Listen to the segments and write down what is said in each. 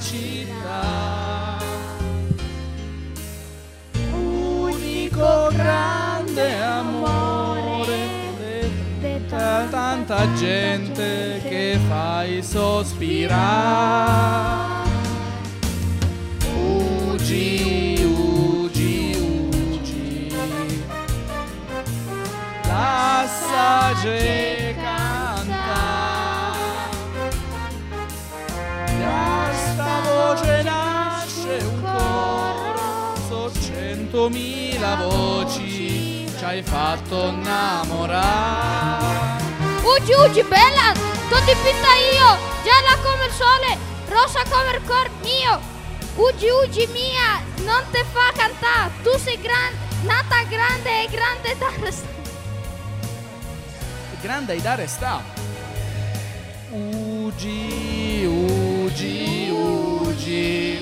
città. Unico grande amore da tanta gente che fai sospirare. Uggi, uggi, uggi. La sage centomila voci, ci hai fatto innamorare. Uggi Uggi bella, t'ho dipinta io, gialla come il sole, rossa come il cor mio. Uggi Uggi mia, non te fa cantare, tu sei gran, nata grande e grande da restare. grande ai dare sta. Ugi, ugi, ugi.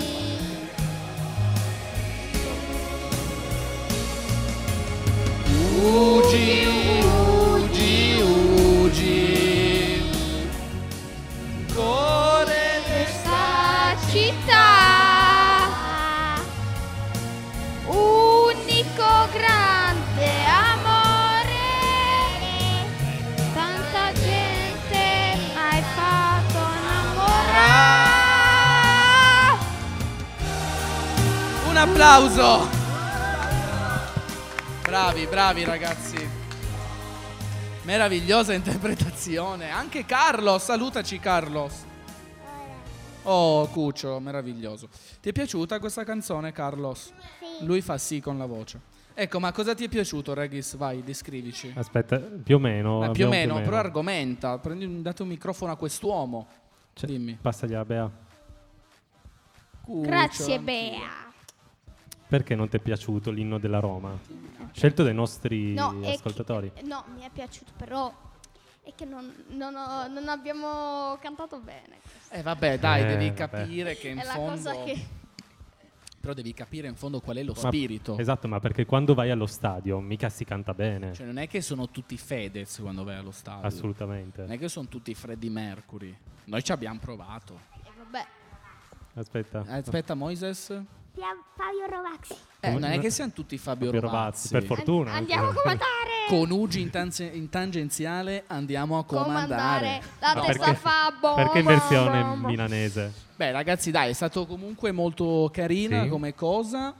Grande amore, tanta gente hai fatto innamorare. Un applauso! Bravi, bravi ragazzi. Meravigliosa interpretazione. Anche Carlos, salutaci Carlos. Oh, Cuccio, meraviglioso. Ti è piaciuta questa canzone, Carlos? Sì. Lui fa sì con la voce. Ecco, ma cosa ti è piaciuto, Regis? Vai, descrivici. Aspetta, più o meno. Ma più o meno, però argomenta. Prendi, un- date un microfono a quest'uomo. Cioè, Dimmi. Passagli a Bea. Cuccio, Grazie anch'io. Bea. Perché non ti è piaciuto l'inno della Roma? Scelto dai nostri No, ascoltatori. che- no, mi è piaciuto, però è che non, non ho- non abbiamo cantato bene. Eh vabbè, dai, Eh, devi vabbè. capire che in è la fondo... cosa che... Però devi capire in fondo qual è lo Ma- spirito. Esatto, ma perché quando vai allo stadio mica si canta bene. Cioè, non è che sono tutti Fedez quando vai allo stadio. Assolutamente. Non è che sono tutti Freddie Mercury. Noi ci abbiamo provato. eh, vabbè. Aspetta. Eh, Aspetta, Moises. Fabio Rovazzi. Eh, non è che siamo tutti Fabio, Fabio Rovazzi. Rovazzi, per fortuna. Andiamo a comandare. Con Ugi in, tanze- in tangenziale andiamo a comandare. Comandare. La Ma testa perché- fa Perché in versione milanese? Beh, ragazzi, dai, è stato comunque molto carina Sì. come cosa.